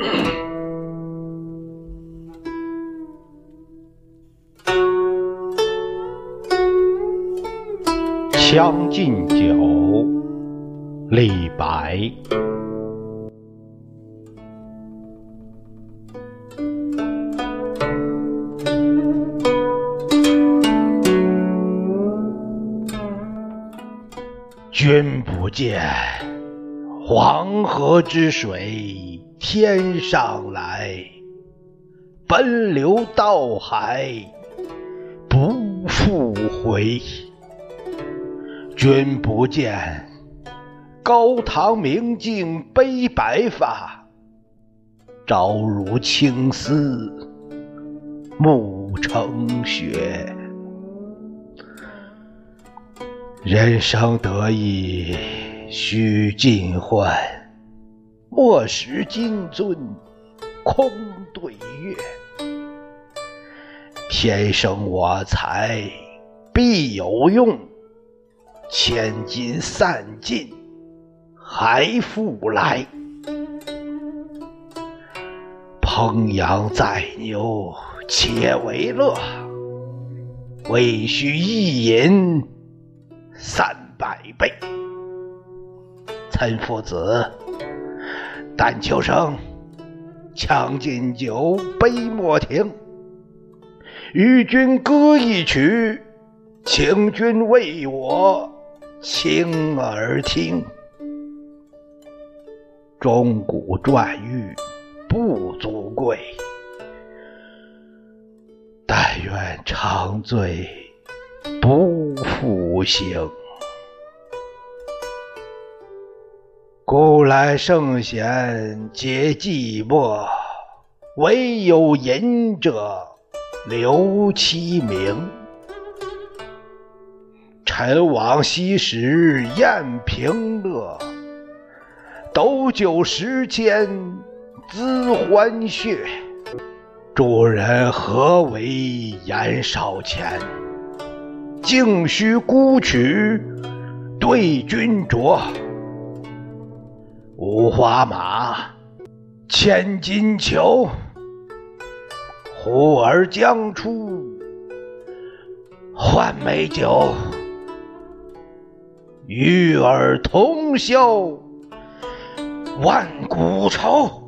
嗯将进酒李白。君不见黄河之水天上来，奔流到海不复回。君不见，高堂明镜悲白发，朝如青丝暮成雪。人生得意须尽欢，莫使金樽空对月。天生我材必有用。千金散尽还复来，烹羊宰牛且为乐，未须一饮三百杯。岑夫子，但求生，将进酒，杯莫停。与君歌一曲，请君为我。倾耳听，钟鼓馔玉不足贵，但愿长醉不复醒。古来圣贤皆寂寞，惟有饮者留其名。陈王昔时宴平乐，斗酒十千恣欢谑。主人何为言少钱？径须沽取对君酌。五花马，千金裘，呼儿将出换美酒。与尔同销万古愁。